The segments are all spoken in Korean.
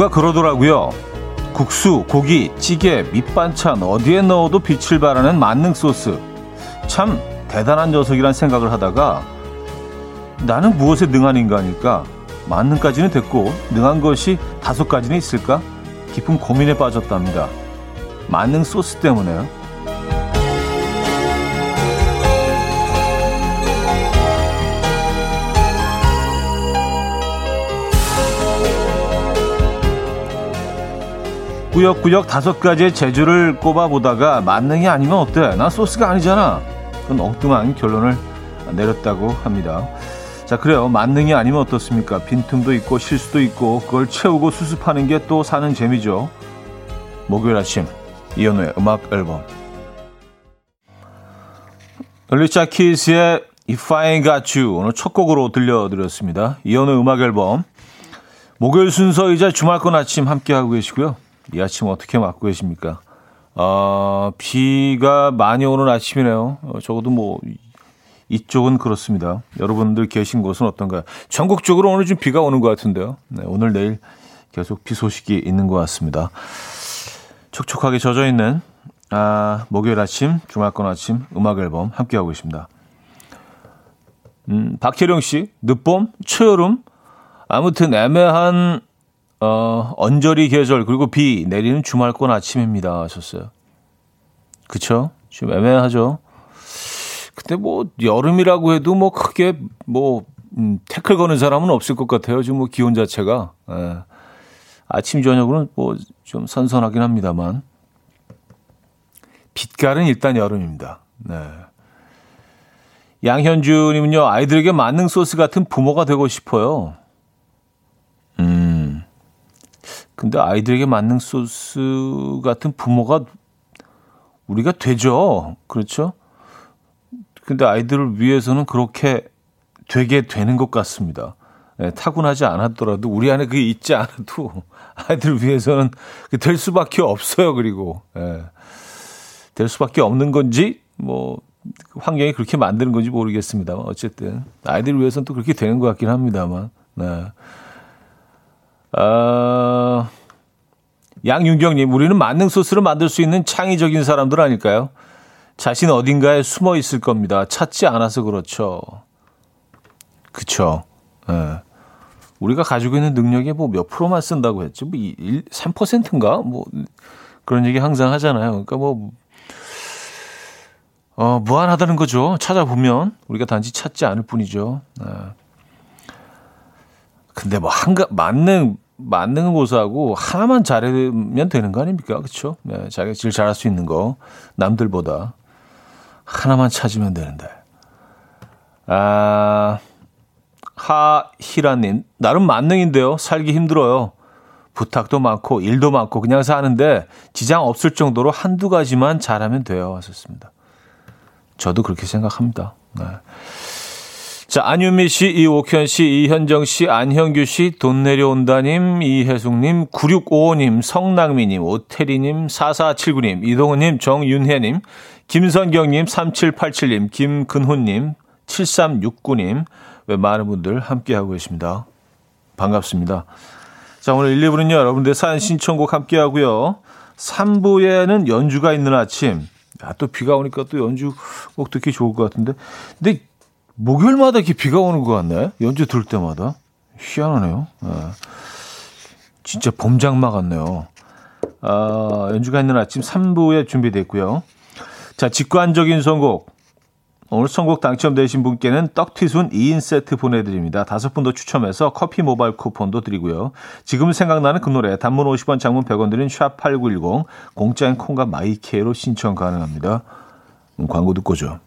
누가 그러더라고요. 국수, 고기, 찌개, 밑반찬 어디에 넣어도 빛을 발하는 만능 소스. 참 대단한 녀석이란 생각을 하다가 나는 무엇에 능한 인간일까? 만능까지는 됐고 능한 것이 다섯 가지는 있을까? 깊은 고민에 빠졌답니다. 만능 소스 때문에요. 꾸역꾸역 다섯 가지의 재주를 꼽아보다가 만능이 아니면 어때? 나 소스가 아니잖아. 그건 엉뚱한 결론을 내렸다고 합니다. 자, 그래요. 만능이 아니면 어떻습니까? 빈틈도 있고 실수도 있고 그걸 채우고 수습하는 게 또 사는 재미죠. 목요일 아침 이현우의 음악 앨범 리차 키스의 If I Ain't Got You 오늘 첫 곡으로 들려드렸습니다. 이현우의 음악 앨범 목요일 순서이자 주말권 아침 함께하고 계시고요. 이 아침 어떻게 맞고 계십니까? 아, 비가 많이 오는 아침이네요. 어, 적어도 뭐 이쪽은 그렇습니다. 여러분들 계신 곳은 어떤가요? 전국적으로 오늘 좀 비가 오는 것 같은데요. 네, 오늘 내일 계속 비 소식이 있는 것 같습니다. 촉촉하게 젖어 있는 아, 목요일 아침, 주말권 아침 음악 앨범 함께 하고 계십니다. 음, 박혜령 씨, 늦봄, 초여름, 아무튼 애매한 어, 언저리 계절 그리고 비 내리는 주말권 아침입니다 하셨어요. 그쵸? 좀 애매하죠. 근데 뭐 여름이라고 해도 뭐 크게 뭐 음, 태클 거는 사람은 없을 것 같아요. 지금 뭐 기온 자체가 예. 아침 저녁으로는 뭐 좀 선선하긴 합니다만 빛깔은 일단 여름입니다. 네. 양현주님은요 아이들에게 만능 소스 같은 부모가 되고 싶어요. 음. 근데 아이들에게 만능 소스 같은 부모가 우리가 되죠. 그렇죠? 근데 아이들을 위해서는 그렇게 되게 되는 것 같습니다. 네, 타고나지 않았더라도 우리 안에 그게 있지 않아도 아이들을 위해서는 될 수밖에 없어요. 그리고 네. 될 수밖에 없는 건지 뭐 환경이 그렇게 만드는 건지 모르겠습니다만 어쨌든 아이들을 위해서는 또 그렇게 되는 것 같긴 합니다만. 네. 아, 양윤경님, 우리는 만능 소스를 만들 수 있는 창의적인 사람들 아닐까요? 자신 어딘가에 숨어 있을 겁니다. 찾지 않아서 그렇죠. 그쵸. 예. 우리가 가지고 있는 능력의 뭐 몇 프로만 쓴다고 했죠. 뭐 1, 3%인가? 뭐 그런 얘기 항상 하잖아요. 그러니까 뭐 어, 무한하다는 거죠. 찾아보면 우리가 단지 찾지 않을 뿐이죠. 네. 근데 뭐 한가 만능 만능은 고사하고 하나만 잘하면 되는 거 아닙니까? 그렇죠? 네, 자기가 제일 잘할 수 있는 거 남들보다 하나만 찾으면 되는데. 아, 하희라님, 나름 만능인데요. 살기 힘들어요. 부탁도 많고, 일도 많고, 그냥 사는데 지장 없을 정도로 한두 가지만 잘하면 돼요. 하셨습니다. 저도 그렇게 생각합니다. 네. 자, 안윤미 씨, 이옥현 씨, 이현정 씨, 안형규 씨, 돈 내려온다님, 이혜숙님, 9655님, 성낭미님, 오태리님, 4479님, 이동훈님, 정윤혜님, 김선경님, 3787님, 김근훈님, 7369님, 왜 많은 분들 함께하고 계십니다. 반갑습니다. 자, 오늘 1, 2부는요, 여러분들 사연 신청곡 함께하고요. 3부에는 연주가 있는 아침. 야, 또 비가 오니까 또 연주 꼭 듣기 좋을 것 같은데. 근데 목요일마다 이렇게 비가 오는 것 같네. 연주 들을 때마다. 희한하네요. 네. 진짜 봄 장마 같네요. 아, 연주가 있는 아침 3부에 준비되어 있고요. 자, 직관적인 선곡. 오늘 선곡 당첨되신 분께는 떡튀순 2인 세트 보내드립니다. 다섯 분 더 추첨해서 커피 모바일 쿠폰도 드리고요. 지금 생각나는 그 노래 단문 50원 장문 100원 드린 샵8910 공짜인 콩과 마이케로 신청 가능합니다. 음, 광고 듣고 죠.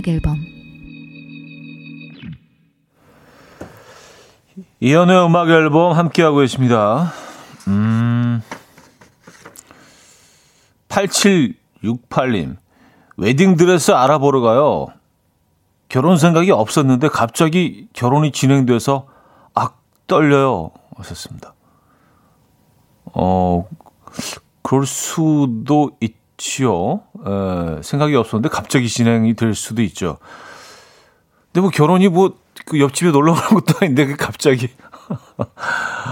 음악 앨범 이연의 음악 앨범 함께하고 계십니다. 음, 8768님, 웨딩드레스 알아보러 가요. 결혼 생각이 없었는데 갑자기 결혼이 진행돼서 악 떨려요. 하셨습니다. 어, 그럴 수도 있 지요. 에, 생각이 없었는데 갑자기 진행이 될 수도 있죠. 근데 뭐 결혼이 뭐 그 옆집에 놀러 가는 것도 아닌데 그 갑자기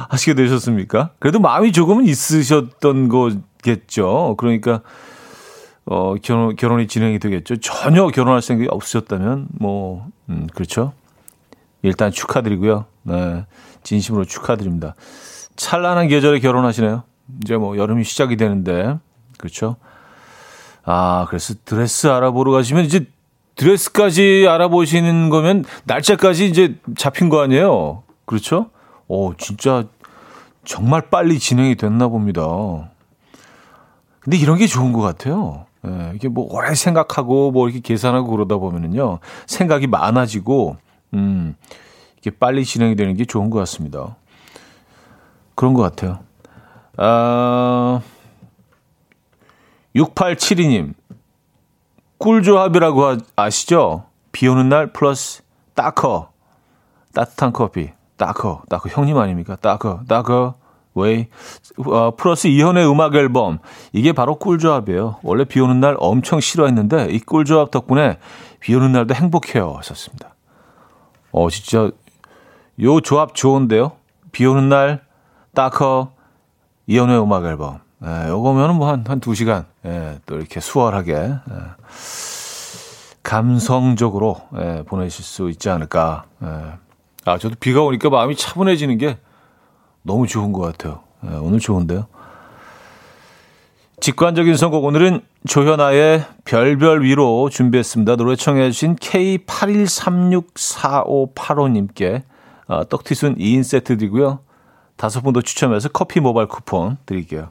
하시게 되셨습니까? 그래도 마음이 조금은 있으셨던 거겠죠. 그러니까 어 결혼 결혼이 진행이 되겠죠. 전혀 결혼할 생각이 없으셨다면 뭐 음, 그렇죠. 일단 축하드리고요. 네. 진심으로 축하드립니다. 찬란한 계절에 결혼하시네요. 이제 뭐 여름이 시작이 되는데 그렇죠. 아, 그래서 드레스 알아보러 가시면 이제 드레스까지 알아보시는 거면 날짜까지 이제 잡힌 거 아니에요? 그렇죠? 오, 진짜 정말 빨리 진행이 됐나 봅니다. 근데 이런 게 좋은 것 같아요. 예, 이게 뭐 오래 생각하고 뭐 이렇게 계산하고 그러다 보면은요, 생각이 많아지고, 음, 이게 빨리 진행이 되는 게 좋은 것 같습니다. 그런 것 같아요. 아, 6872님, 꿀조합이라고 아시죠? 비 오는 날 플러스 따커, 따뜻한 커피, 따커, 따커, 형님 아닙니까? 따커, 따커, 웨이, 어, 플러스 이현의 음악 앨범. 이게 바로 꿀조합이에요. 원래 비 오는 날 엄청 싫어했는데, 이 꿀조합 덕분에 비 오는 날도 행복해요. 하셨습니다. 어, 진짜, 요 조합 좋은데요? 비 오는 날, 따커, 이현의 음악 앨범. 예, 요거면은 뭐 한, 한 두 시간, 예, 또 이렇게 수월하게, 예, 감성적으로, 예, 보내실 수 있지 않을까. 예. 아, 저도 비가 오니까 마음이 차분해지는 게 너무 좋은 것 같아요. 예, 오늘 좋은데요. 직관적인 선곡 오늘은 조현아의 별별 위로 준비했습니다. 노래 청해 주신 K81364585님께 어, 떡튀순 2인 세트 드리고요. 다섯 분도 추첨해서 커피 모바일 쿠폰 드릴게요.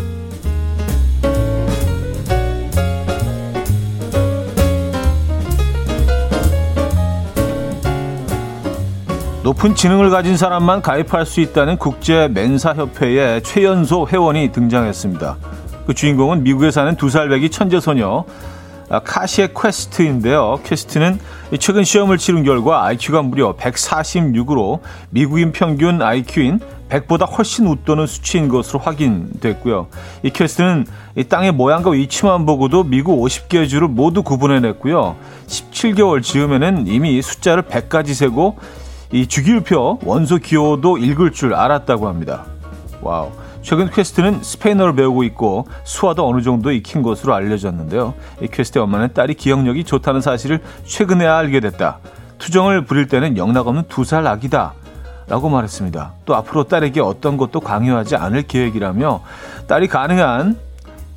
높은 지능을 가진 사람만 가입할 수 있다는 국제 멘사 협회의 최연소 회원이 등장했습니다. 그 주인공은 미국에 사는 두 살배기 천재 소녀 아, 카시 퀘스트인데요. 퀘스트는 최근 시험을 치른 결과 IQ가 무려 146으로 미국인 평균 IQ인 100보다 훨씬 웃도는 수치인 것으로 확인됐고요. 이 퀘스트는 이 땅의 모양과 위치만 보고도 미국 50개 주를 모두 구분해냈고요. 17개월 즈음에는 이미 숫자를 100까지 세고 이 주기율표 원소 기호도 읽을 줄 알았다고 합니다. Wow. 최근 퀘스트는 스페인어를 배우고 있고 수화도 어느 정도 익힌 것으로 알려졌는데요. 이 퀘스트의 엄마는 딸이 기억력이 좋다는 사실을 최근에야 알게 됐다. 투정을 부릴 때는 영락없는 두 살 아기다. 라고 말했습니다. 또 앞으로 딸에게 어떤 것도 강요하지 않을 계획이라며 딸이 가능한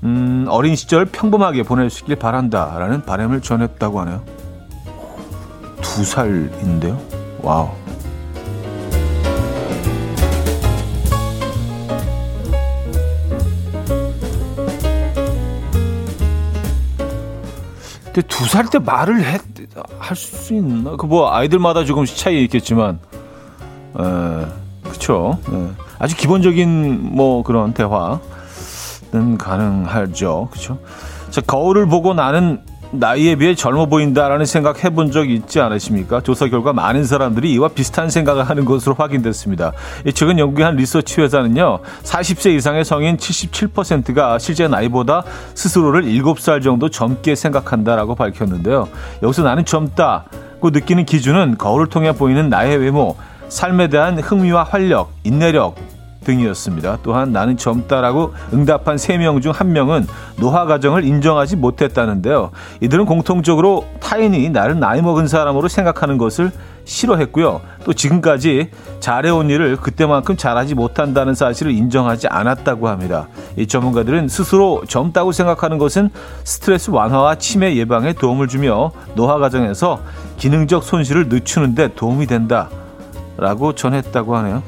음, 어린 시절 평범하게 보낼 수 있길 바란다. 라는 바람을 전했다고 하네요. 두 살인데요? Wow. 근데 두 살 때 말을 해, 할수 있나? 그 뭐 아이들마다 조금씩 차이 있겠지만, 에, 그쵸. 에, 아주 기본적인 뭐 그런 대화는 가능하죠. 그쵸. 자, 거울을 보고 나는 나이에 비해 젊어 보인다라는 생각 해본 적 있지 않으십니까? 조사 결과 많은 사람들이 이와 비슷한 생각을 하는 것으로 확인됐습니다. 최근 영국의 한 리서치 회사는요, 40세 이상의 성인 77%가 실제 나이보다 스스로를 7살 정도 젊게 생각한다라고 밝혔는데요. 여기서 나는 젊다고 느끼는 기준은 거울을 통해 보이는 나의 외모, 삶에 대한 흥미와 활력, 인내력, 등이었습니다. 또한 나는 젊다라고 응답한 3명 중 1명은 노화 과정을 인정하지 못했다는데요. 이들은 공통적으로 타인이 나를 나이 먹은 사람으로 생각하는 것을 싫어했고요. 또 지금까지 잘해온 일을 그때만큼 잘하지 못한다는 사실을 인정하지 않았다고 합니다. 이 전문가들은 스스로 젊다고 생각하는 것은 스트레스 완화와 치매 예방에 도움을 주며 노화 과정에서 기능적 손실을 늦추는 데 도움이 된다. 라고 전했다고 하네요.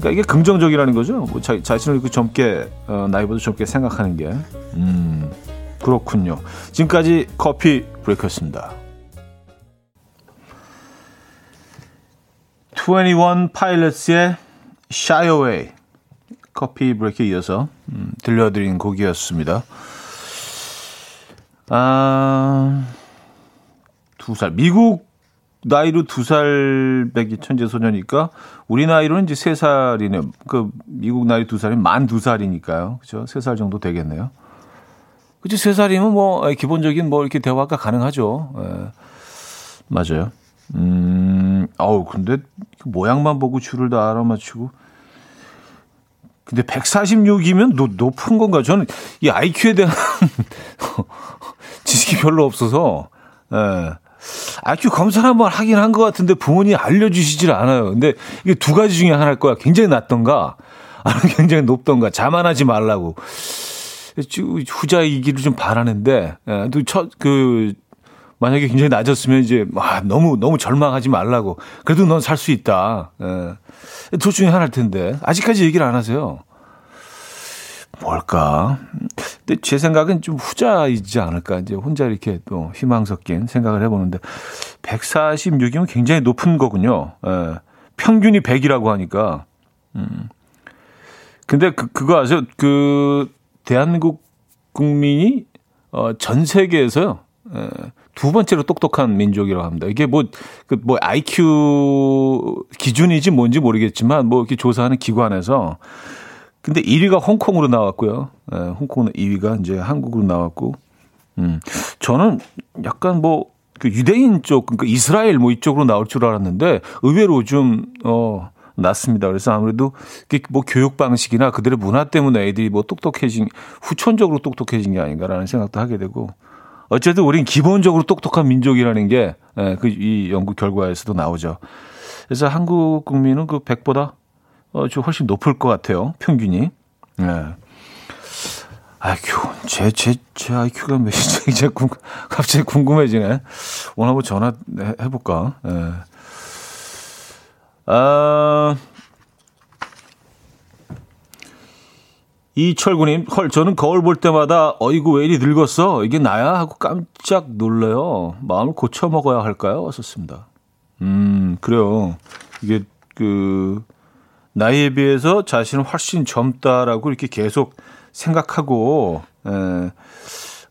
그러니까 이게 긍정적이라는 거죠. 뭐 자, 자신을 그 젊게 어, 나이보다 젊게 생각하는 게. 음, 그렇군요. 지금까지 커피 브레이크였습니다. 21 파일럿스의 Shy Away 커피 브레이크에 이어서 음, 들려드린 곡이었습니다. 아, 두 살. 미국 나이로 두 살 배기 천재 소녀니까 우리 나이로는 이제 세 살이네. 그 미국 나이 두 살이면 만두 살이니까요. 그죠? 세 살 정도 되겠네요. 그치, 세 살이면 뭐, 기본적인 뭐, 이렇게 대화가 가능하죠. 예. 맞아요. 음, 어우, 근데 그 모양만 보고 줄을 다 알아맞히고. 근데 146이면 노, 높은 건가? 저는 이 IQ에 대한 지식이 별로 없어서, 예. IQ 검사를 한번 하긴 한 것 같은데 부모님이 알려주시질 않아요. 근데 이게 두 가지 중에 하나일 거야. 굉장히 낮던가, 아니면 굉장히 높던가, 자만하지 말라고. 후자이기를 좀 바라는데, 예, 또 첫, 그, 만약에 굉장히 낮았으면 이제, 와, 너무, 너무 절망하지 말라고. 그래도 넌 살 수 있다. 예. 둘 중에 하나일 텐데. 아직까지 얘기를 안 하세요. 뭘까? 근데 제 생각은 좀 후자이지 않을까. 이제 혼자 이렇게 또 희망 섞인 생각을 해보는데 146이면 굉장히 높은 거군요. 예. 평균이 100이라고 하니까. 음. 근데 그, 그거 아세요? 그, 대한민국 국민이 어, 전 세계에서요. 예, 두 번째로 똑똑한 민족이라고 합니다. 이게 뭐, 그, 뭐, IQ 기준이지 뭔지 모르겠지만, 뭐, 이렇게 조사하는 기관에서 근데 1위가 홍콩으로 나왔고요. 예, 홍콩은 2위가 이제 한국으로 나왔고. 음. 저는 약간 뭐, 그 유대인 쪽, 그러니까 이스라엘 뭐 이쪽으로 나올 줄 알았는데 의외로 좀, 어, 낮습니다. 그래서 아무래도 뭐 교육 방식이나 그들의 문화 때문에 애들이 뭐 똑똑해진, 후천적으로 똑똑해진 게 아닌가라는 생각도 하게 되고. 어쨌든 우린 기본적으로 똑똑한 민족이라는 게, 예, 그, 이 연구 결과에서도 나오죠. 그래서 한국 국민은 그 100보다 어, 좀 훨씬 높을 것 같아요. 평균이. 네. IQ, 제, 제, 제 IQ가 몇이지? 이제 궁, 갑자기 궁금해지네. 오늘 한번 전화 해볼까? 네. 아, 이철구님, 헐, 저는 거울 볼 때마다, 어이구, 왜 이리 늙었어? 이게 나야? 하고 깜짝 놀래요. 마음을 고쳐 먹어야 할까요? 썼습니다. 음, 그래요. 이게, 그, 나이에 비해서 자신은 훨씬 젊다라고 이렇게 계속 생각하고 에,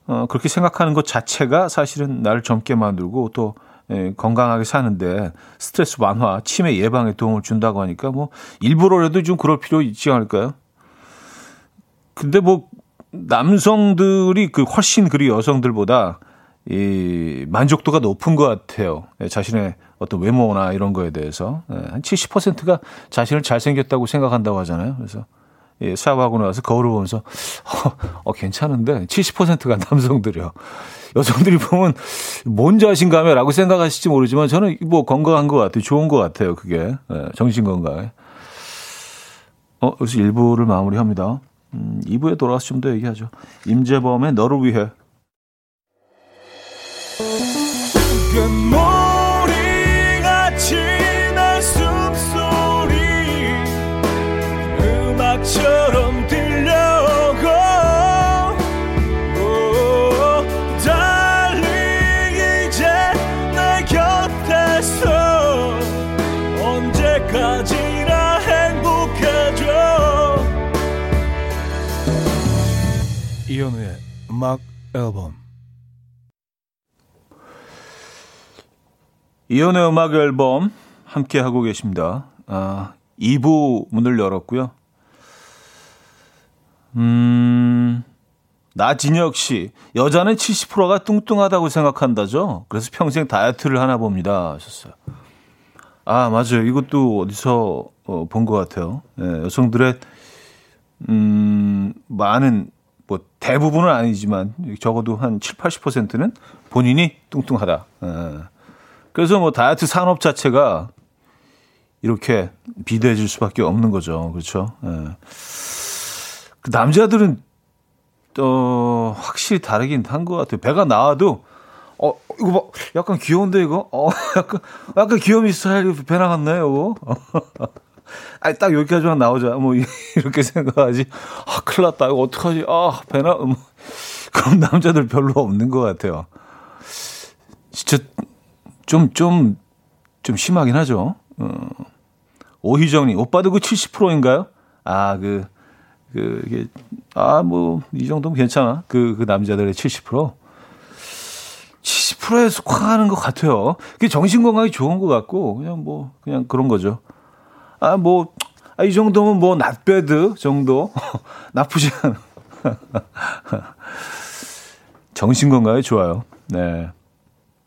어, 그렇게 생각하는 것 자체가 사실은 나를 젊게 만들고 또 에, 건강하게 사는데 스트레스 완화, 치매 예방에 도움을 준다고 하니까 뭐 일부러라도 좀 그럴 필요 있지 않을까요? 근데 뭐 남성들이 그 훨씬 그리 여성들보다 이 만족도가 높은 것 같아요. 예, 자신의 어떤 외모나 이런 거에 대해서 예, 한 70%가 자신을 잘생겼다고 생각한다고 하잖아요. 그래서 예, 샤워하고 나서 거울을 보면서 어, 어 괜찮은데 70%가 남성들이요. 여성들이 보면 뭔 자신감이라고 생각하실지 모르지만 저는 뭐 건강한 것 같아요. 좋은 것 같아요. 그게 예, 정신 건강에. 어, 여기서 1부를 마무리합니다. 음, 2부에 돌아와서 좀 더 얘기하죠. 임재범의 너를 위해. 음악 앨범 이현우의 음악 앨범 함께 하고 계십니다. 아, 2부 문을 열었고요. 음, 나진혁 씨, 여자는 70%가 뚱뚱하다고 생각한다죠? 그래서 평생 다이어트를 하나 봅니다. 하셨어요. 아, 맞아요. 이것도 어디서 어, 본것 같아요. 네, 여성들의, 음, 많은 뭐 대부분은 아니지만 적어도 한 7, 80%는 본인이 뚱뚱하다. 예. 그래서 뭐 다이어트 산업 자체가 이렇게 비대해질 수밖에 없는 거죠. 그렇죠? 예. 그 남자들은 어, 확실히 다르긴 한 것 같아요. 배가 나와도 어, 이거 봐. 약간 귀여운데, 이거? 어, 약간, 약간 귀요미 스타일 배 나갔네, 이거. 아니, 딱 여기까지만 나오자. 뭐, 이렇게 생각하지. 아, 큰일 났다. 이거 어떡하지? 아, 배나, 뭐. 그런 남자들 별로 없는 것 같아요. 진짜, 좀, 좀, 좀 심하긴 하죠. 어. 오희정님, 오빠도 그 70%인가요? 아, 그, 그, 이게, 아, 뭐, 이 정도면 괜찮아. 그, 그 남자들의 70%. 70%에 속하는 것 같아요. 그게 정신 건강이 좋은 것 같고, 그냥 뭐, 그냥 그런 거죠. 아, 뭐, 아, 이 정도면 뭐, 낫배드 정도? 나쁘지 않아. 정신 건강에 좋아요. 네.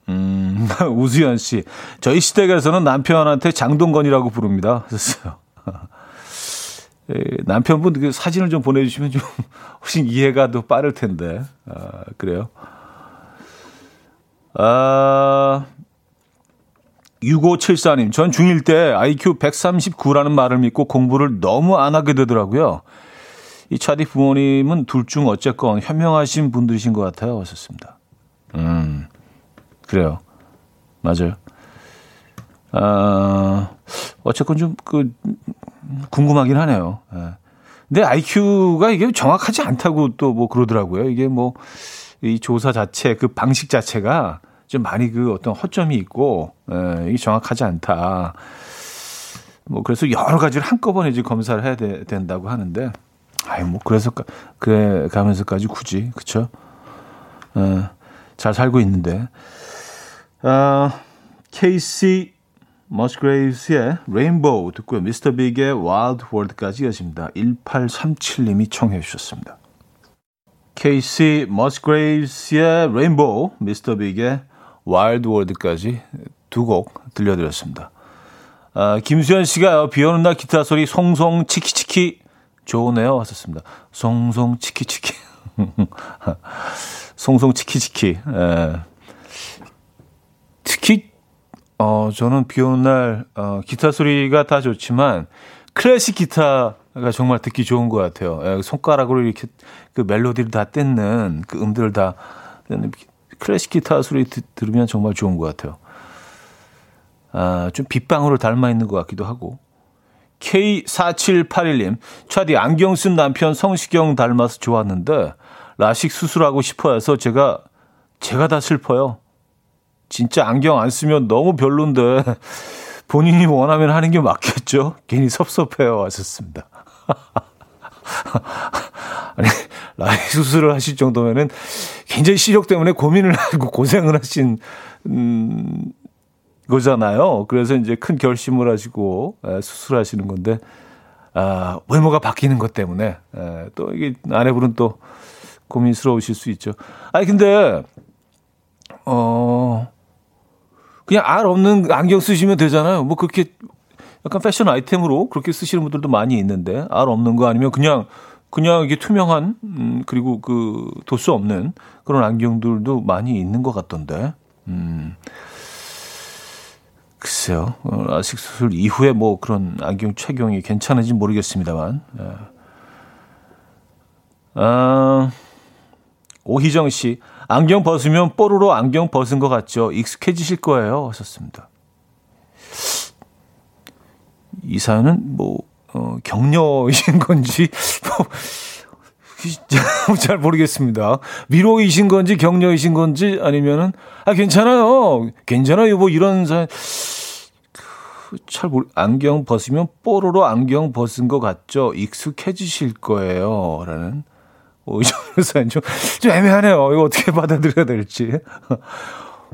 음, 우수연 씨. 저희 시댁에서는 남편한테 장동건이라고 부릅니다. 하셨어요. 예, 남편분 그 사진을 좀 보내주시면 좀 훨씬 이해가 더 빠를 텐데. 아, 그래요. 아, 6574님, 전 중1 때 IQ 139라는 말을 믿고 공부를 너무 안 하게 되더라고요. 이 차디 부모님은 둘 중 어쨌건 현명하신 분들이신 것 같아요. 하셨습니다. 음, 그래요. 맞아요. 아, 어쨌건 좀, 그, 궁금하긴 하네요. 예. 근데 IQ가 이게 정확하지 않다고 또 뭐 그러더라고요. 이게 뭐, 이 조사 자체, 그 방식 자체가 좀 많이 그 어떤 허점이 있고, 예, 이게 정확하지 않다. 뭐, 그래서 여러 가지를 한꺼번에 이제 검사를 해야 되, 된다고 하는데, 아이, 뭐, 그래서, 그래, 가면서까지 굳이, 그쵸? 예, 잘 살고 있는데. 아, 케이시 머스그레이브스의 Rainbow 듣고요. 미스터 빅의 Wild World까지 이어집니다. 1837님이 청해 주셨습니다. 케이시 머스그레이브스의 Rainbow, 미스터 빅의 Wild World까지 두 곡 들려드렸습니다. 아, 김수현 씨가요. 비 오는 날 기타 소리 송송 치키치키 좋으네요. 하셨습니다. 송송 치키치키. 송송 치키치키. 에. 특히 어 저는 비 오는 날 어, 기타 소리가 다 좋지만 클래식 기타가 정말 듣기 좋은 것 같아요. 예, 손가락으로 이렇게 그 멜로디를 다 떼는 그 음들을 다 클래식 기타 소리 드, 들으면 정말 좋은 것 같아요. 아, 좀 빗방울을 닮아 있는 것 같기도 하고. K4781님, 차디 안경 쓴 남편 성시경 닮아서 좋았는데, 라식 수술하고 싶어 해서 제가, 제가 다 슬퍼요. 진짜 안경 안 쓰면 너무 별론데, 본인이 원하면 하는 게 맞겠죠? 괜히 섭섭해요. 하셨습니다. 라식 수술을 하실 정도면은 굉장히 시력 때문에 고민을 하고 고생을 하신, 음, 거잖아요. 그래서 이제 큰 결심을 하시고 에, 수술하시는 건데 아, 외모가 바뀌는 것 때문에 에, 또 이게 아내분은 또 고민스러우실 수 있죠. 아니 근데 어 그냥 알 없는 안경 쓰시면 되잖아요. 뭐 그렇게 약간 패션 아이템으로 그렇게 쓰시는 분들도 많이 있는데 알 없는 거 아니면 그냥 그냥 이게 투명한 음 그리고 그 도수 없는 그런 안경들도 많이 있는 것 같던데. 음. 글쎄요. 어, 라식 수술 이후에 뭐 그런 안경 착용이 괜찮은지 모르겠습니다만. 예. 아, 오희정 씨, 안경 벗으면 뽀로로 안경 벗은 것 같죠? 익숙해지실 거예요. 하셨습니다. 이 사연은 뭐, 어, 격려이신 건지, 뭐, 잘 모르겠습니다. 위로이신 건지 격려이신 건지 아니면은 아 괜찮아요. 괜찮아요. 뭐 이런 사 그, 잘 모르 안경 벗으면 뽀로로 안경 벗은 것 같죠. 익숙해지실 거예요. 라는 오이정사연 좀, 좀 애매하네요. 이거 어떻게 받아들여야 될지.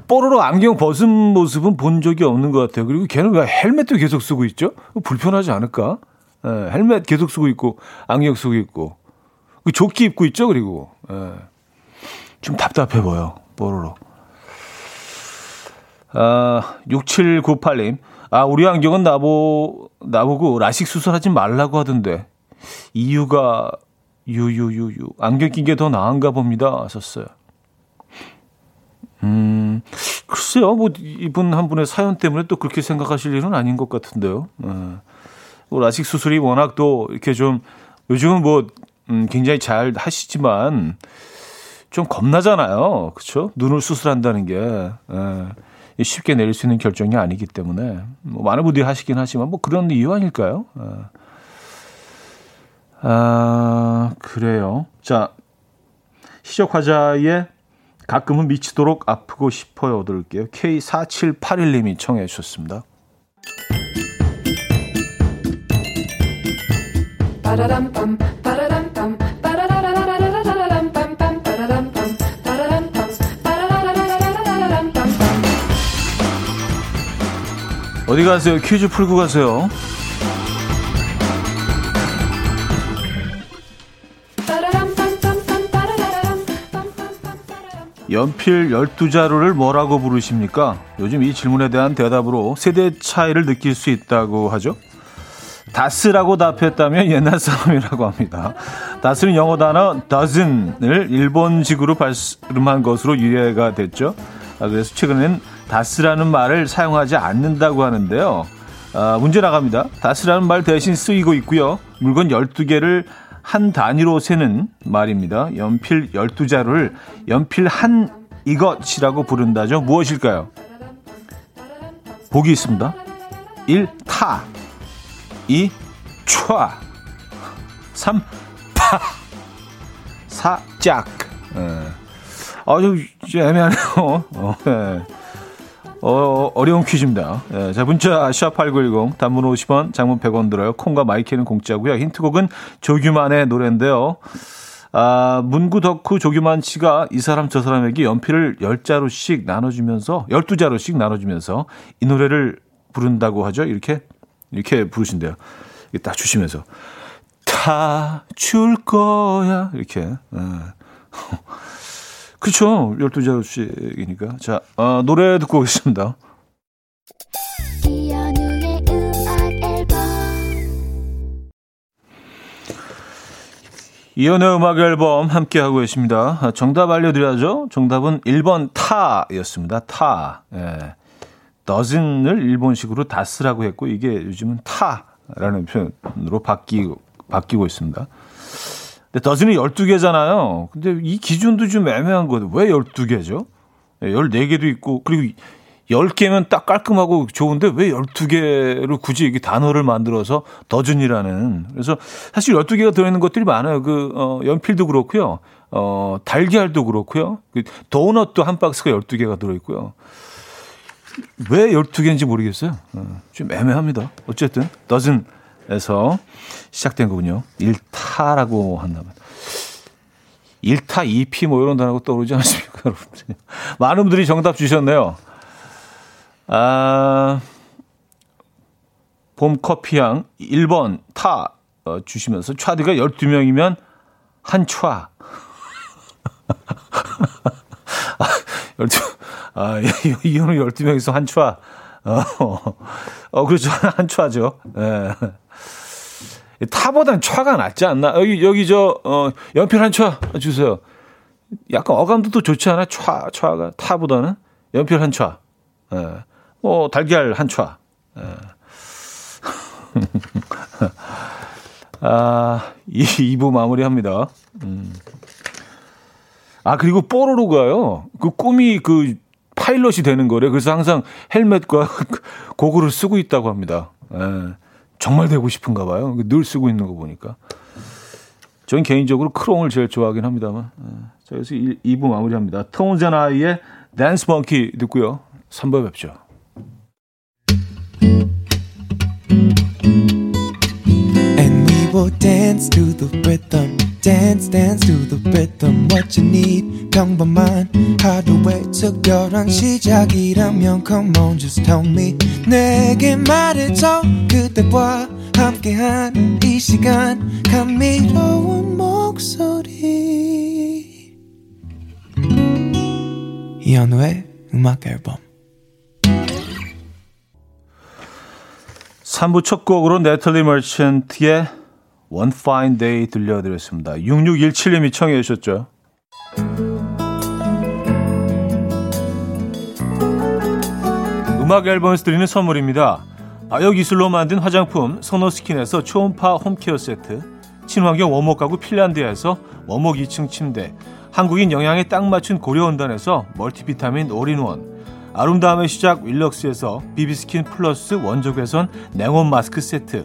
뽀로로 안경 벗은 모습은 본 적이 없는 것 같아요. 그리고 걔는 왜 헬멧도 계속 쓰고 있죠? 불편하지 않을까? 예, 헬멧 계속 쓰고 있고 안경 쓰고 있고 그 조끼 입고 있죠, 그리고. 예. 좀 답답해 보여, 뽀로로. 아, 6798님. 아, 우리 안경은 나보, 나보고 라식 수술하지 말라고 하던데. 이유가, 유유유유. 안경 낀 게 더 나은가 봅니다. 하셨어요. 음, 글쎄요. 뭐, 이분 한 분의 사연 때문에 또 그렇게 생각하실 일은 아닌 것 같은데요. 예. 뭐 라식 수술이 워낙 또 이렇게 좀, 요즘은 뭐, 음, 굉장히 잘 하시지만 좀 겁나잖아요. 그렇죠? 눈을 수술한다는 게 예, 쉽게 내릴 수 있는 결정이 아니기 때문에 뭐 많은 분들이 하시긴 하지만 뭐 그런 이유 아닐까요? 예. 아, 그래요. 자, 시적 화자의 가끔은 미치도록 아프고 싶어요. 들을게요. K4781님이 청해 주셨습니다. 어디 가세요? 퀴즈 풀고 가세요. 연필 12자루를 뭐라고 부르십니까? 요즘 이 질문에 대한 대답으로 세대 차이를 느낄 수 있다고 하죠. 다스라고 답했다면 옛날 사람이라고 합니다. 다스는 영어 단어 doesn'을 일본식으로 발음한 것으로 유래가 됐죠. 아, 그래서 최근에는 다스라는 말을 사용하지 않는다고 하는데요. 아, 문제 나갑니다. 다스라는 말 대신 쓰이고 있고요. 물건 12개를 한 단위로 세는 말입니다. 연필 12자루를 연필 한 이것이라고 부른다죠. 무엇일까요? 보기 있습니다. 1. 타 2. 촤 3. 파 4. 짝 예. 아주 애매하네요. 어, 네. 어, 어려운 퀴즈입니다. 예, 자, 문자 샵8910 단문 50원, 장문 100원 들어요. 콩과 마이크는 공짜고요. 힌트곡은 조규만의 노래인데요. 아, 문구 덕후 조규만 씨가 이 사람 저 사람에게 연필을 10자루씩 나눠주면서 12자루씩 나눠주면서 이 노래를 부른다고 하죠. 이렇게 이렇게 부르신대요. 딱 주시면서 다 줄 거야 이렇게. 예. 그렇죠. 12자루씩이니까. 자, 어, 노래 듣고 오겠습니다. 이연의 음악 앨범 함께 하고 계십니다. 아, 정답 알려드려야죠. 정답은 1번 타였습니다. 타. 예. Doesn'을 일본식으로 다스라고 했고 이게 요즘은 타라는 표현으로 바뀌고 바뀌고 있습니다. 근데 더즈는 12개잖아요. 근데 이 기준도 좀 애매한 거예요. 왜 12개죠? 14개도 있고, 그리고 10개면 딱 깔끔하고 좋은데 왜 12개로 굳이 이게 단어를 만들어서 더즌이라는. 그래서 사실 12개가 들어있는 것들이 많아요. 그, 어, 연필도 그렇고요. 어, 달걀도 그렇고요. 그 도넛도 한 박스가 12개가 들어있고요. 왜 12개인지 모르겠어요. 어, 좀 애매합니다. 어쨌든, 더즌. 에서 시작된 거군요. 일타라고 한다면. 일타, 이피 뭐 이런 단어가 떠오르지 않습니까, 여러분? 많은 분들이 정답 주셨네요. 아, 봄 커피향 1번 타 어, 주시면서 차디가 12명이면 한 차. 아, 12, 아, 이거는 12명이서 한 차. 어, 어, 그렇죠. 한 차죠. 예. 타보다는 차가 낫지 않나? 여기, 여기 저, 어, 연필 한 차 주세요. 약간 어감도 또 좋지 않아? 차, 차가. 타보다는 연필 한 차. 예. 뭐, 달걀 한 차. 예. 아, 이, 2부 마무리 합니다. 음. 아, 그리고 뽀로로가요. 그 꿈이 그 파일럿이 되는 거래. 그래서 항상 헬멧과 고글을 쓰고 있다고 합니다. 예. 정말 되고 싶은가 봐요. 늘 쓰고 있는 거 보니까. 저는 개인적으로 크롱을 제일 좋아하긴 합니다만. 예. 자, 그래서 2부 마무리합니다. 앤 아이의 Dance Funky 듣고요. 3부 뵙죠. Dance, dance to the rhythm. What you need, 평범한 하루의 특별한 시작이라면 Come on, just tell me. 내게 말해줘. 그대와 함께한 이 시간. 감미로운 목소리. 이현우의 음악 앨범. 3부 첫 곡으로 네틀리 머천트의 One Fine Day 들려드렸습니다. 6617님이 청해 주셨죠. 음악 앨범에서 드리는 선물입니다. 아역 이슬로 만든 화장품 소노스킨에서 초음파 home care 세트 친환경 원목 가구 핀란드에서 원목 2층 침대 한국인 영양에 딱 맞춘 고려원단에서 multivitamin all-in-one 아름다움의 시작 윌럭스에서 비비스킨 플러스 원적외선 냉온 마스크 세트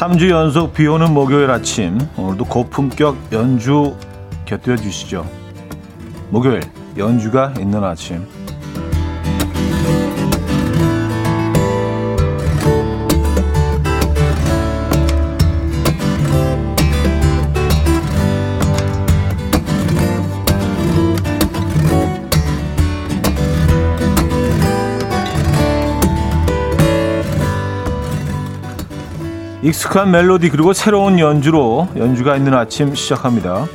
3주 연속 비 오는 목요일 아침 오늘도 고품격 연주 곁들여 주시죠. 목요일 연주가 있는 아침 익숙한 멜로디 그리고 새로운 연주로 연주가 있는 아침 시작합니다.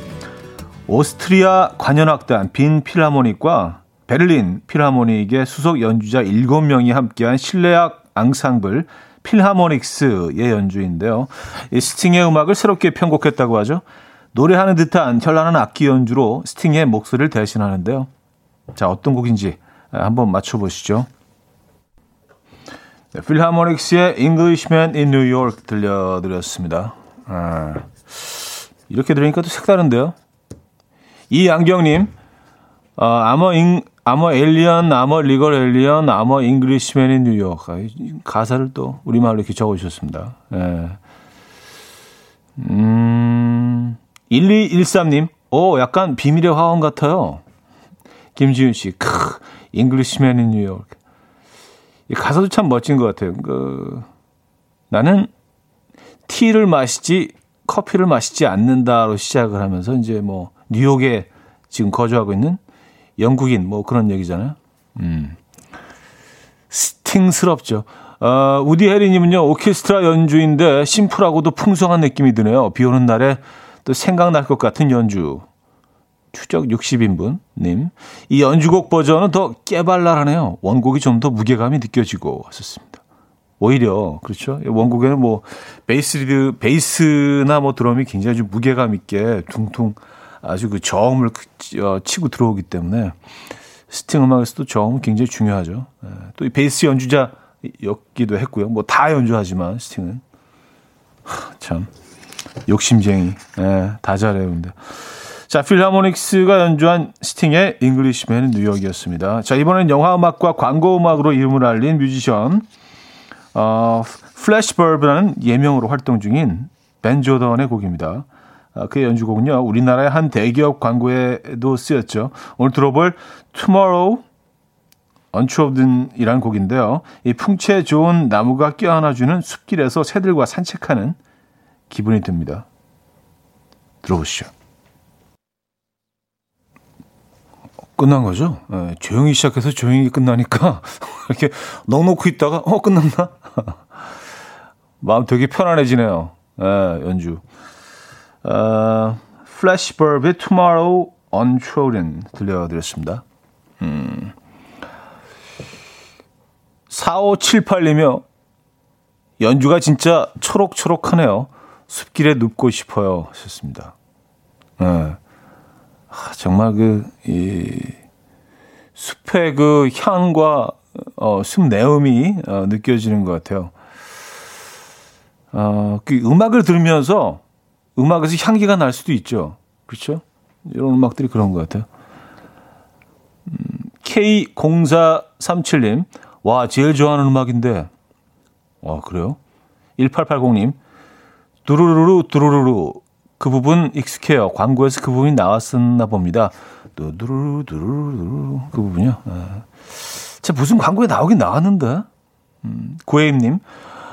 오스트리아 관현악단 빈 필하모닉과 베를린 필하모닉의 수석 연주자 7명이 함께한 실내악 앙상블 필하모닉스의 연주인데요. 이 스팅의 음악을 새롭게 편곡했다고 하죠. 노래하는 듯한 현란한 악기 연주로 스팅의 목소리를 대신하는데요. 자, 어떤 곡인지 한번 맞춰보시죠. 네, 필하모닉스의 Englishman in New York 들려드렸습니다. 아, 이렇게 들으니까 또 색다른데요. 이양경님, 어, 아머 잉, 아머 엘리언, 아머 리걸 엘리언, 아머 잉글리시맨 인 뉴욕. 가사를 또 우리말로 이렇게 적어주셨습니다. 예. 음, 1213님, 오, 약간 비밀의 화원 같아요. 김지윤 씨, 크, Englishman in New York. 이 가사도 참 멋진 것 같아요. 그, 나는 tea를 마시지 커피를 마시지 않는다로 시작을 하면서 이제 뭐 뉴욕에 지금 거주하고 있는 영국인 뭐 그런 얘기잖아요. 음. 스팅스럽죠. 어, 우디 해리님은요, 오케스트라 연주인데 심플하고도 풍성한 느낌이 드네요. 비 오는 날에 또 생각날 것 같은 연주. 추적 60인분.님. 이 연주곡 버전은 더 깨발랄하네요. 원곡이 좀 더 무게감이 느껴지고 왔었습니다. 오히려, 그렇죠. 원곡에는 뭐, 베이스 리드, 베이스나 뭐 드럼이 굉장히 좀 무게감 있게 둥둥 아주 그 저음을 그, 어, 치고 들어오기 때문에 스팅 음악에서도 저음은 굉장히 중요하죠. 예, 또이 베이스 연주자였기도 했고요. 뭐 다 연주하지만 스팅은. 참, 욕심쟁이. 예, 다 잘해요, 근데. 자, 필하모닉스가 연주한 스팅의 Englishman New York이었습니다. 자, 이번엔 영화 음악과 광고 음악으로 이름을 알린 뮤지션 어, 플래시버브라는 예명으로 활동 중인 벤 조던의 곡입니다. 아, 그의 연주곡은요, 우리나라의 한 대기업 광고에도 쓰였죠. 오늘 들어볼 Tomorrow Untrodden이라는 곡인데요. 이 풍채 좋은 나무가 껴안아주는 숲길에서 새들과 산책하는 기분이 듭니다. 들어보시죠. 끝난 거죠. 네, 조용히 시작해서 조용히 끝나니까 이렇게 넉놓고 있다가 어 끝났나? 마음 되게 편안해지네요. 네, 연주. 어, 플래시버브의 Tomorrow Untrodden 들려드렸습니다. 음. 4578이며 연주가 진짜 초록초록하네요. 숲길에 눕고 싶어요. 하셨습니다. 네. 아, 정말 그, 이, 숲의 그 향과 어, 숲 내음이 어, 느껴지는 것 같아요. 어, 그 음악을 들으면서 음악에서 향기가 날 수도 있죠. 그렇죠? 이런 음악들이 그런 것 같아요. 음, K0437님, 와, 제일 좋아하는 음악인데, 와, 그래요? 1880님, 두루루루, 두루루루, 그 부분 익숙해요. 광고에서 그 부분이 나왔었나 봅니다. 두루루, 두루루, 그 부분이요. 아. 제 무슨 광고에 나오긴 나왔는데. 음, 고혜임님,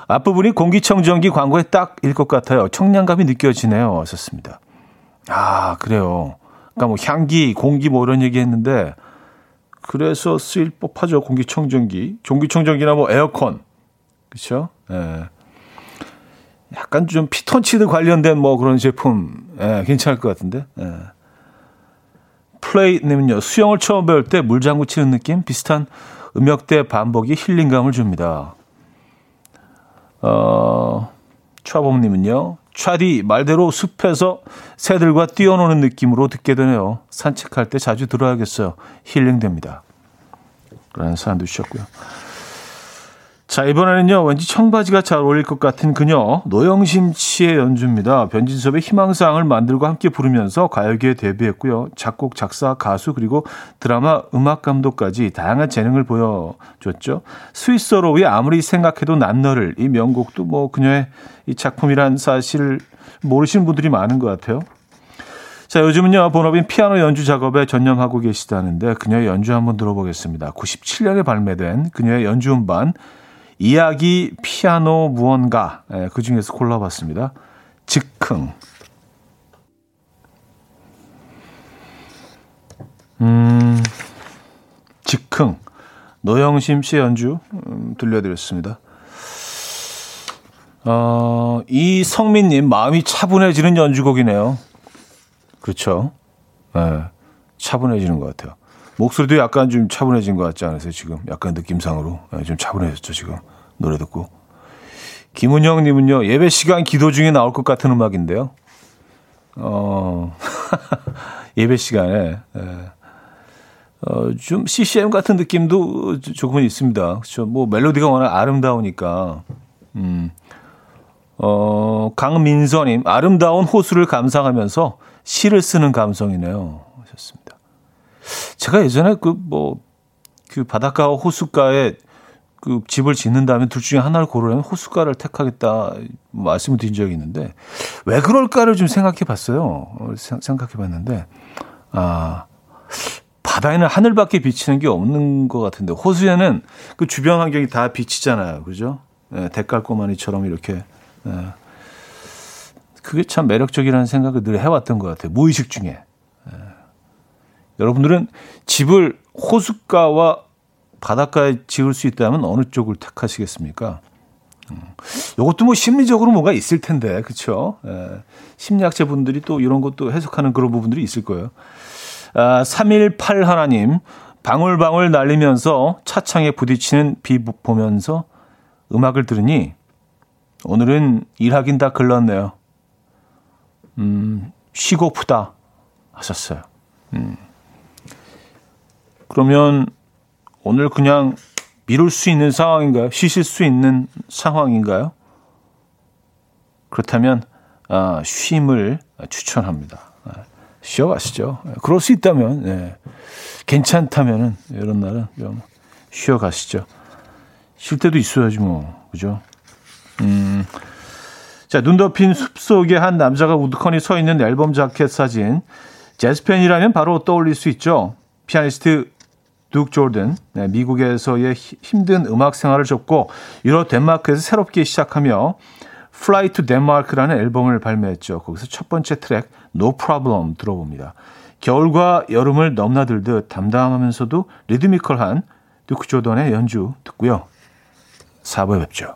앞부분이 공기청정기 광고에 딱일 것 같아요. 청량감이 느껴지네요. 하셨습니다. 아, 그래요. 그러니까 뭐 향기, 공기 뭐 이런 얘기 했는데, 그래서 쓰일 법하죠. 공기청정기. 공기청정기나 뭐 에어컨. 그렇죠? 예. 약간 좀 피톤치드 관련된 뭐 그런 제품 예, 괜찮을 것 같은데. 예. 플레이님은요 수영을 처음 배울 때 물장구 치는 느낌 비슷한 음역대 반복이 힐링감을 줍니다. 어, 차범님은요 차디 말대로 숲에서 새들과 뛰어노는 느낌으로 듣게 되네요. 산책할 때 자주 들어야겠어요. 힐링됩니다. 그런 사연도 주셨고요. 자, 이번에는요, 왠지 청바지가 잘 어울릴 것 같은 그녀, 노영심 씨의 연주입니다. 변진섭의 희망사항을 만들고 함께 부르면서 가요계에 데뷔했고요. 작곡, 작사, 가수, 그리고 드라마 음악 감독까지 다양한 재능을 보여줬죠. 스위스어로의 아무리 생각해도 난 너를, 이 명곡도 뭐 그녀의 이 작품이란 사실을 모르시는 분들이 많은 것 같아요. 자, 요즘은요, 본업인 피아노 연주 작업에 전념하고 계시다는데 그녀의 연주 한번 들어보겠습니다. 97년에 발매된 그녀의 연주 음반, 이야기 피아노 무언가 예, 그 중에서 골라봤습니다. 즉흥 음, 즉흥 노영심 씨 연주 음, 들려드렸습니다. 어, 이 성민님 마음이 차분해지는 연주곡이네요. 그렇죠. 네, 차분해지는 것 같아요. 목소리도 약간 좀 차분해진 것 같지 않으세요, 지금? 약간 느낌상으로. 네, 좀 차분해졌죠, 지금. 노래 듣고. 김은영 님은요, 예배 시간 기도 중에 나올 것 같은 음악인데요. 어, 예배 시간에, 예. 어, 좀 CCM 같은 느낌도 조금은 있습니다. 그렇죠. 뭐 멜로디가 워낙 아름다우니까. 음. 어, 강민서님, 아름다운 호수를 감상하면서 시를 쓰는 감성이네요. 하셨습니다. 제가 예전에 그, 뭐, 그 바닷가와 호숫가에 그 집을 짓는다면 둘 중에 하나를 고르려면 호숫가를 택하겠다 말씀을 드린 적이 있는데 왜 그럴까를 좀 생각해 봤어요. 어, 생각해 봤는데 아 바다에는 하늘밖에 비치는 게 없는 것 같은데 호수에는 그 주변 환경이 다 비치잖아요. 그죠? 예, 대깔꼬마니처럼 이렇게 예. 그게 참 매력적이라는 생각을 늘 해왔던 것 같아요. 무의식 중에. 예. 여러분들은 집을 호숫가와 바닷가에 지을 수 있다면 어느 쪽을 택하시겠습니까? 음, 이것도 뭐 심리적으로 뭐가 있을 텐데, 그렇죠? 심리학자 분들이 또 이런 것도 해석하는 그런 부분들이 있을 거예요. 아, 318 하나님, 방울방울 날리면서 차창에 부딪히는 비 보면서 음악을 들으니 오늘은 일하긴 다 글렀네요. 음, 쉬고프다 하셨어요. 음. 그러면 오늘 그냥 미룰 수 있는 상황인가요? 쉬실 수 있는 상황인가요? 그렇다면 아, 쉼을 추천합니다. 아, 쉬어가시죠. 그럴 수 있다면 네. 괜찮다면은 이런 날은 좀 쉬어가시죠. 쉴 때도 있어야지 뭐 그죠? 음. 자, 눈 덮인 숲 속에 한 남자가 우두커니 서 있는 앨범 자켓 사진. 제스펜이라면 바로 떠올릴 수 있죠. 피아니스트 둑 조던, 네, 미국에서의 힘든 음악 생활을 접고 유럽 덴마크에서 새롭게 시작하며 Fly to Denmark라는 앨범을 발매했죠. 거기서 첫 번째 트랙 No Problem 들어봅니다. 겨울과 여름을 넘나들듯 담담하면서도 리드미컬한 듀크 조던의 연주 듣고요. 4부에 뵙죠.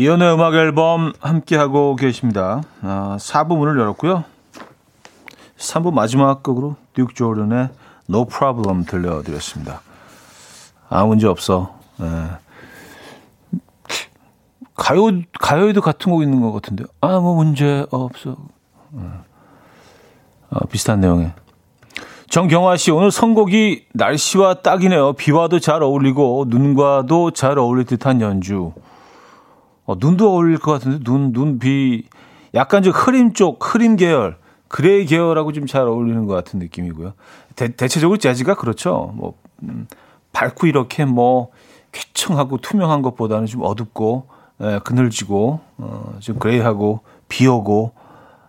이연의 음악 앨범 함께하고 계십니다. 아, 4부 문을 열었고요. 3부 마지막 곡으로 듀크 조던의 No Problem 들려드렸습니다. 아무 문제 없어. 네. 가요, 가요에도 같은 곡 있는 것 같은데. 아무 문제 없어. 네. 아, 비슷한 내용의. 정경화 씨, 오늘 선곡이 날씨와 딱이네요. 비와도 잘 어울리고, 눈과도 잘 어울릴 듯한 연주. 어, 눈도 어울릴 것 같은데, 눈, 눈, 비. 약간 좀 흐림 쪽, 흐림 계열. gray 계열하고 좀 잘 어울리는 것 같은 느낌이고요. 대, 대체적으로 재즈가 그렇죠. 뭐, 음, 밝고 이렇게 뭐, 쾌청하고 투명한 것보다는 좀 어둡고, 예, 그늘지고, 어, 좀 그레이하고, 비 오고,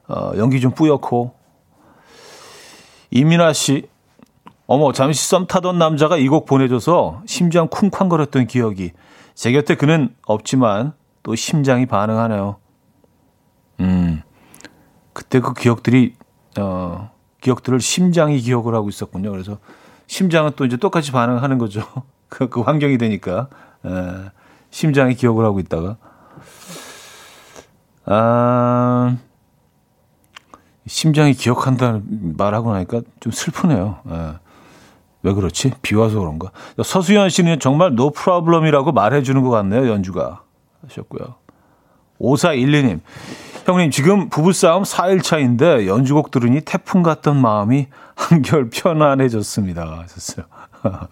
어, 연기 좀 뿌옇고. 이민아 씨, 어머, 잠시 썸 타던 남자가 이 곡 보내줘서 심장 쿵쾅거렸던 기억이. 제 곁에 그는 없지만 또 심장이 반응하네요. 음. 그때 그 기억들이 어 기억들을 심장이 기억을 하고 있었군요. 그래서 심장은 또 이제 똑같이 반응하는 거죠. 그, 그 환경이 되니까 에, 심장이 기억을 하고 있다가 아 심장이 기억한다는 말하고 나니까 좀 슬프네요. 에. 왜 그렇지? 비 와서 그런가? 서수연 씨는 정말 no problem이라고 말해주는 것 같네요. 연주가 하셨고요. 5412님. 형님, 지금 부부싸움 4일 차인데 연주곡 들으니 태풍 같던 마음이 한결 편안해졌습니다. 하셨어요. 아,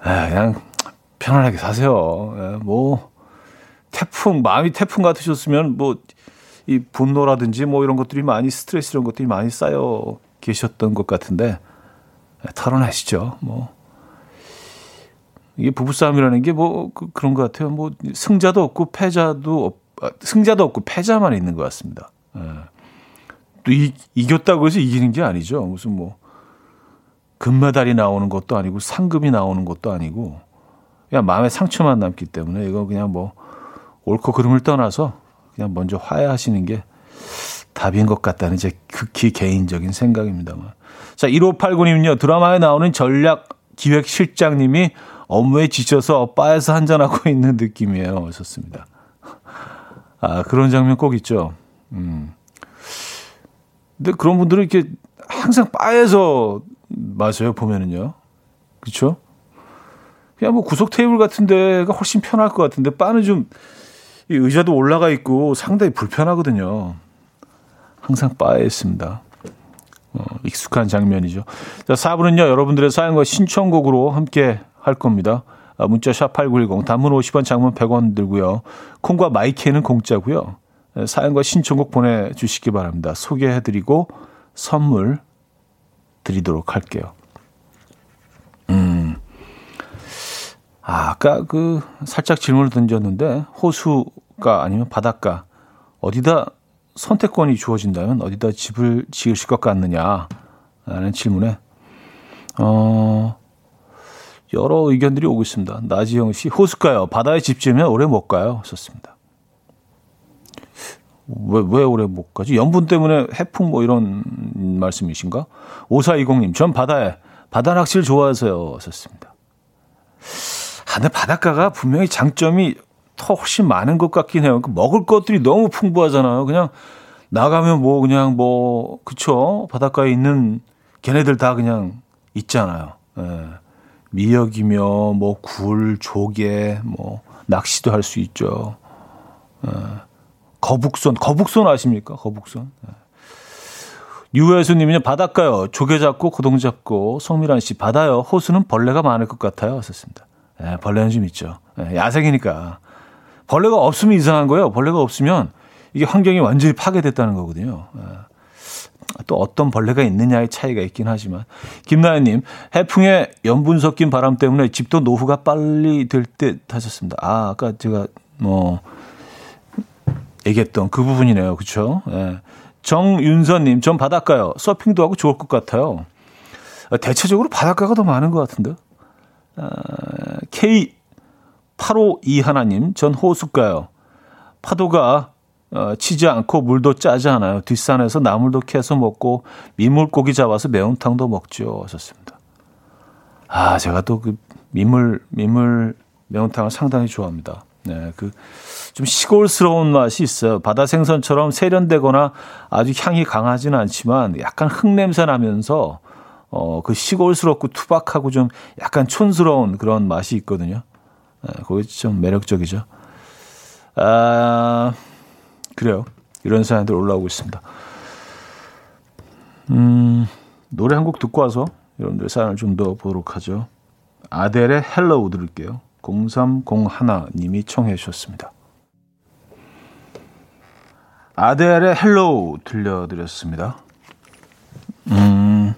그냥 편안하게 사세요. 예, 뭐, 태풍, 마음이 태풍 같으셨으면 뭐, 이 분노라든지 뭐 이런 것들이 많이 스트레스 이런 것들이 많이 쌓여 계셨던 것 같은데, 예, 털어내시죠. 뭐. 이게 부부싸움이라는 게 뭐, 그, 그런 것 같아요. 뭐, 승자도 없고 패자도 없, 아, 승자도 없고 패자만 있는 것 같습니다. 예. 또 이, 이겼다고 해서 이기는 게 아니죠. 무슨 뭐 금메달이 나오는 것도 아니고 상금이 나오는 것도 아니고 그냥 마음에 상처만 남기 때문에 이거 그냥 뭐 옳고 그름을 떠나서 그냥 먼저 화해하시는 게 답인 것 같다는 제 극히 개인적인 생각입니다만. 자, 1589님은요, 드라마에 나오는 전략 기획 실장님이 업무에 지쳐서 바에서 한잔하고 있는 느낌이에요. 하셨습니다. 아, 그런 장면 꼭 있죠. 음. 근데 그런 분들은 이렇게 항상 바에서 마셔요, 보면은요. 그쵸? 그냥 뭐 구석 테이블 같은 데가 훨씬 편할 것 같은데, 바는 좀, 의자도 올라가 있고 상당히 불편하거든요. 항상 바에 있습니다. 어, 익숙한 장면이죠. 자, 4부는요, 여러분들의 사연과 신청곡으로 함께 할 겁니다. 아, 문자 샵 8910 단문 50원 장문 100원 들고요. 콩과 마이키는 공짜고요. 네, 사연과 신청곡 보내주시기 바랍니다. 소개해드리고 선물 드리도록 할게요. 음. 아, 아까 그 살짝 질문을 던졌는데 호수가 아니면 바닷가 어디다 선택권이 주어진다면 어디다 집을 지으실 것 같느냐 라는 질문에 어 여러 의견들이 오고 있습니다. 나지영 씨, 호숫가요. 바다에 집 지으면 오래 못 가요. 썼습니다. 왜, 왜 오래 못 가지? 염분 때문에 해풍 뭐 이런 말씀이신가? 5420님, 전 바다에, 바다 낚시를 좋아해서요. 썼습니다. 아, 근데 바닷가가 분명히 장점이 더 훨씬 많은 것 같긴 해요. 그 먹을 것들이 너무 풍부하잖아요. 그냥 나가면 뭐 그냥 뭐, 그쵸? 바닷가에 있는 걔네들 다 그냥 있잖아요. 예. 미역이며 뭐 굴, 조개, 뭐 낚시도 할 수 있죠. 어, 거북손, 거북손 아십니까? 거북손. 네. 유혜수님은요 바닷가요. 조개 잡고 고동 잡고 성미란 씨 바다요. 호수는 벌레가 많을 것 같아요. 썼습니다. 네, 벌레는 좀 있죠. 네, 야생이니까 벌레가 없으면 이상한 거예요. 벌레가 없으면 이게 환경이 완전히 파괴됐다는 거거든요. 네. 또 어떤 벌레가 있느냐의 차이가 있긴 하지만 김나연님 해풍에 염분 섞인 바람 때문에 집도 노후가 빨리 될 듯 하셨습니다. 아 아까 제가 뭐 얘기했던 그 부분이네요, 그렇죠? 예. 정윤서님 전 바닷가요. 서핑도 하고 좋을 것 같아요. 대체적으로 바닷가가 더 많은 것 같은데. 아, K852 하나님, 전 호숫가요. 파도가 어, 치지 않고 물도 짜지 않아요. 뒷산에서 나물도 캐서 먹고 민물고기 잡아서 매운탕도 먹죠. 하셨습니다. 아, 제가 또 그 민물, 민물 매운탕을 상당히 좋아합니다. 네, 그 좀 시골스러운 맛이 있어요. 바다 생선처럼 세련되거나 아주 향이 강하지는 않지만 약간 흙냄새 나면서 어, 그 시골스럽고 투박하고 좀 약간 촌스러운 그런 맛이 있거든요. 네, 그게 좀 매력적이죠. 아, 그래요. 이런 사연들 올라오고 있습니다. 음, 노래 한 곡 듣고 와서 여러분들 사연을 좀 더 보도록 하죠. 아델의 Hello 들을게요. 0301님이 청해 주셨습니다. 아델의 Hello 들려드렸습니다. 음,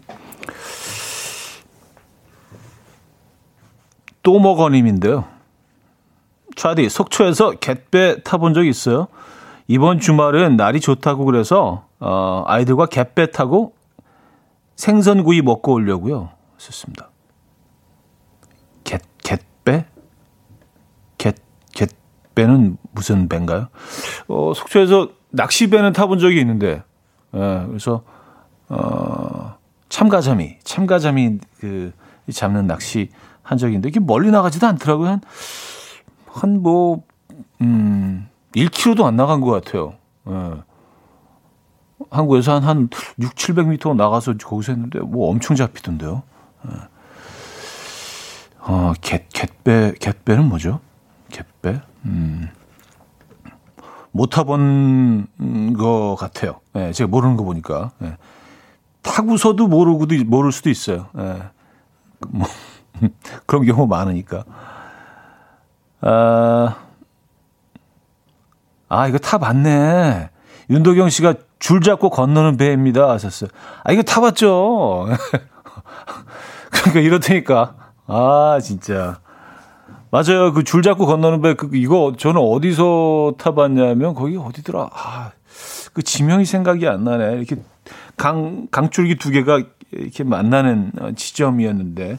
또먹어님인데요. 차디, 속초에서 갯배 타본 적 있어요? 이번 주말은 날이 좋다고 그래서, 어, 아이들과 갯배 타고 생선구이 먹고 오려고요. 좋습니다. 갯, 갯배? 갯, 갯배는 무슨 배인가요? 어, 속초에서 낚시배는 타본 적이 있는데, 예, 그래서, 어, 참가자미, 참가자미 그, 잡는 낚시 한 있는데, 이게 멀리 나가지도 않더라고요. 한, 한 뭐, 음, 1km도 안 나간 것 같아요. 예. 한국에서 한, 한 6, 700m 나가서 거기서 했는데, 뭐 엄청 잡히던데요. 예. 어, 갯, 갯배, 갯배는 뭐죠? 갯배? 음. 못 타본 것 같아요. 예, 제가 모르는 거 보니까. 예. 타고서도 모르고도, 모를 수도 있어요. 예. 뭐, 그런 경우 많으니까. 아, 아, 이거 타봤네. 윤도경 씨가 줄 잡고 건너는 배입니다. 하셨어요. 아, 이거 타봤죠. 그러니까 이렇다니까. 아, 진짜. 맞아요. 그 줄 잡고 건너는 배, 그, 이거 저는 어디서 타봤냐면, 거기 어디더라. 아, 그 지명이 생각이 안 나네. 이렇게 강, 강줄기 두 개가 이렇게 만나는 지점이었는데,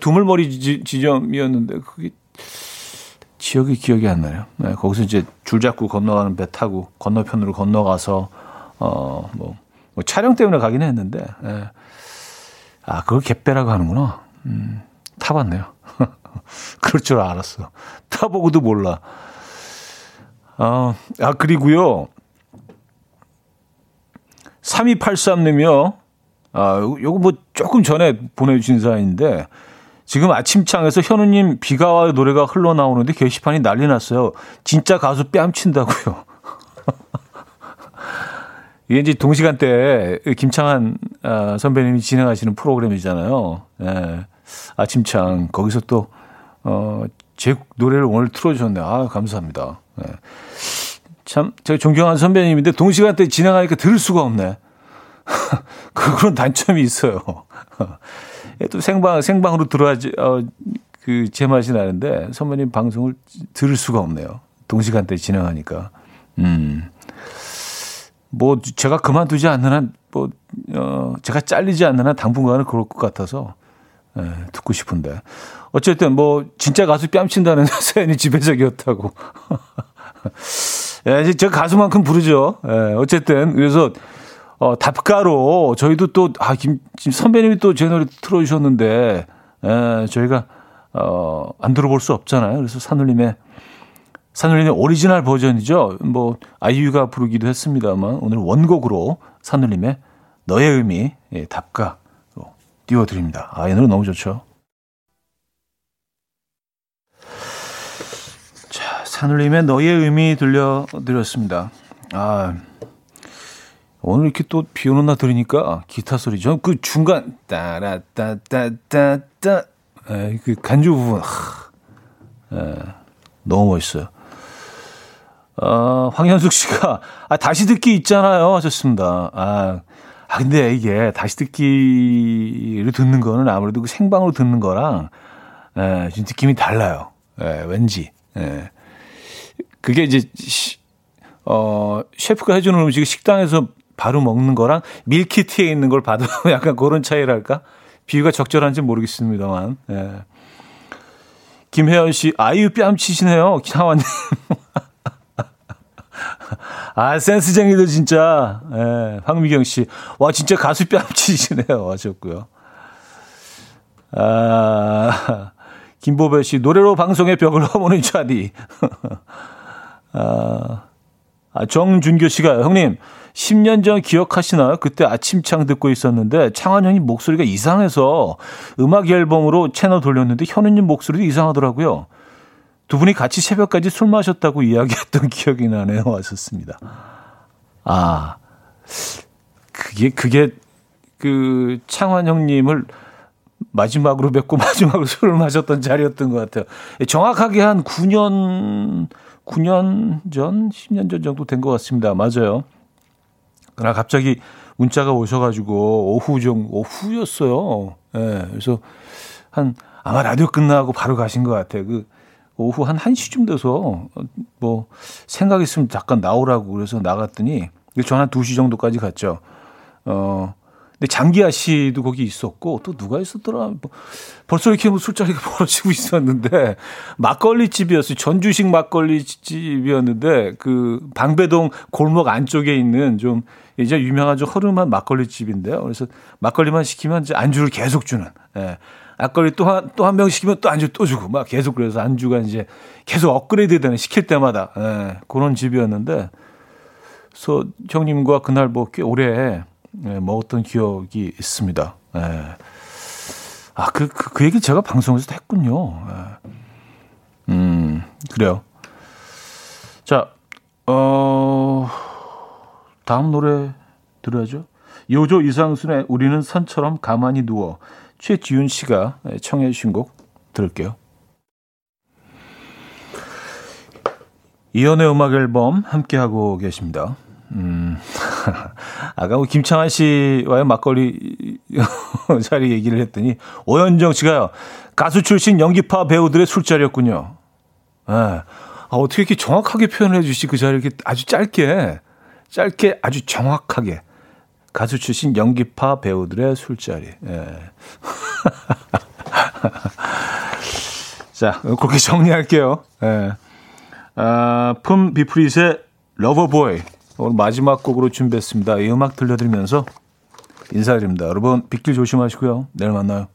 두물머리 지, 지점이었는데, 그게 지역이 기억이 안 나요. 네, 거기서 이제 줄 잡고 건너가는 배 타고 건너편으로 건너가서, 어, 뭐, 뭐 촬영 때문에 가긴 했는데, 예. 아, 그걸 갯배라고 하는구나. 음, 타봤네요. 그럴 줄 알았어. 타보고도 몰라. 아, 아, 그리고요. 3283님이요. 아, 요거 뭐 조금 전에 보내주신 사연인데, 지금 아침창에서 현우님 비가 와 노래가 흘러나오는데 게시판이 난리 났어요. 진짜 가수 뺨친다고요. 이게 이제 동시간대 김창한 아, 선배님이 진행하시는 프로그램이잖아요. 예. 아침창 거기서 또 어, 제 노래를 오늘 틀어주셨네요. 아, 감사합니다. 예. 참, 제가 존경하는 선배님인데 동시간대 진행하니까 들을 수가 없네. 그런 단점이 있어요. 예, 또 생방, 생방으로 들어야지, 어, 그, 제맛이 나는데 선배님 방송을 들을 수가 없네요. 동시간대 진행하니까. 음. 뭐, 제가 그만두지 않는 한, 뭐, 어, 제가 잘리지 않는 한 당분간은 그럴 것 같아서, 예, 듣고 싶은데. 어쨌든 뭐, 진짜 가수 뺨친다는 사연이 지배적이었다고. 예, 저 가수만큼 부르죠. 예, 어쨌든, 그래서, 어, 답가로 저희도 또, 아, 김, 김 선배님이 또 제 노래 틀어주셨는데, 에, 저희가, 어, 안 들어볼 수 없잖아요. 그래서 산울림의, 산울림의 오리지널 버전이죠. 뭐, 아이유가 부르기도 했습니다만, 오늘 원곡으로 산울림의 너의 의미, 예, 답가로 띄워드립니다. 아, 이 노래 너무 좋죠. 자, 산울림의 너의 의미 들려드렸습니다. 아, 오늘 이렇게 또 비 오는 날 들으니까 기타 소리 전 그 중간 따라따따따따 그 간주 부분 하, 에, 너무 멋있어요. 어, 황현숙 씨가 아, 다시 듣기 있잖아요 하셨습니다. 아, 아 근데 이게 다시 듣기를 듣는 거는 아무래도 그 생방으로 듣는 거랑 에, 좀 느낌이 달라요. 에, 왠지. 에. 그게 이제 시, 어, 셰프가 해주는 음식이 식당에서 바로 먹는 거랑 밀키트에 있는 걸 봐도 약간 그런 차이랄까? 비유가 적절한지 모르겠습니다만. 예. 김혜연 씨, 아이유 뺨치시네요. 창원님. 아, 센스쟁이들 진짜. 예, 황미경 씨. 와, 진짜 가수 뺨치시네요. 하셨고요. 아, 김보배 씨. 노래로 방송의 벽을 허무는 자리. 아, 아, 정준교 씨가 형님, 10년 전 기억하시나요? 그때 아침창 듣고 있었는데 창한 형님 목소리가 이상해서 음악 앨범으로 채널 돌렸는데 현우님 목소리도 이상하더라고요. 두 분이 같이 새벽까지 술 마셨다고 이야기했던 기억이 나네요. 왔었습니다. 아, 그게, 그게, 그, 창환 형님을 마지막으로 뵙고 마지막으로 술을 마셨던 자리였던 것 같아요. 정확하게 한 9년, 9년 전, 10년 전 정도 된 것 같습니다. 맞아요. 그러나 갑자기 문자가 오셔가지고 오후 정 오후였어요. 예. 네, 그래서 한 아마 라디오 끝나고 바로 가신 것 같아요. 그 오후 한 1시쯤 돼서 뭐 생각 있으면 잠깐 나오라고 그래서 나갔더니 전한 2시 정도까지 갔죠. 어 근데 장기하 씨도 거기 있었고 또 누가 있었더라. 뭐 벌써 이렇게 뭐 술자리가 벌어지고 있었는데 막걸리 집이었어요. 전주식 막걸리 집이었는데 그 방배동 골목 안쪽에 있는 좀 이제 유명한 좀 허름한 막걸리 집인데요. 그래서 막걸리만 시키면 이제 안주를 계속 주는. 예. 막걸리 또 한 또한병 시키면 또 안주 또 주고 막 계속 그래서 안주가 이제 계속 업그레이드 되는 시킬 때마다 예. 그런 집이었는데 그래서 형님과 그날 뭐 꽤 오래 예, 먹었던 기억이 있습니다. 예. 아, 그, 그, 그 얘기 제가 방송에서도 했군요. 예. 음, 그래요. 자, 어, 다음 노래 들어야죠. 요조 이상순의 우리는 선처럼 가만히 누워 최지윤 씨가 청해 주신 곡 들을게요. 이연의 음악 앨범 함께하고 계십니다. 음, 아까 뭐 김창완 씨와의 막걸리 자리 얘기를 했더니 오현정 씨가요. 가수 출신 연기파 배우들의 술자리였군요. 예. 아, 어떻게 이렇게 정확하게 표현해 주시 그 자리 이렇게 아주 짧게 짧게 아주 정확하게 가수 출신 연기파 배우들의 술자리. 예. 자, 그렇게 정리할게요. 예. 아, 품 비프릿의 러버보이 오늘 마지막 곡으로 준비했습니다. 이 음악 들려드리면서 인사드립니다. 여러분 빗길 조심하시고요. 내일 만나요.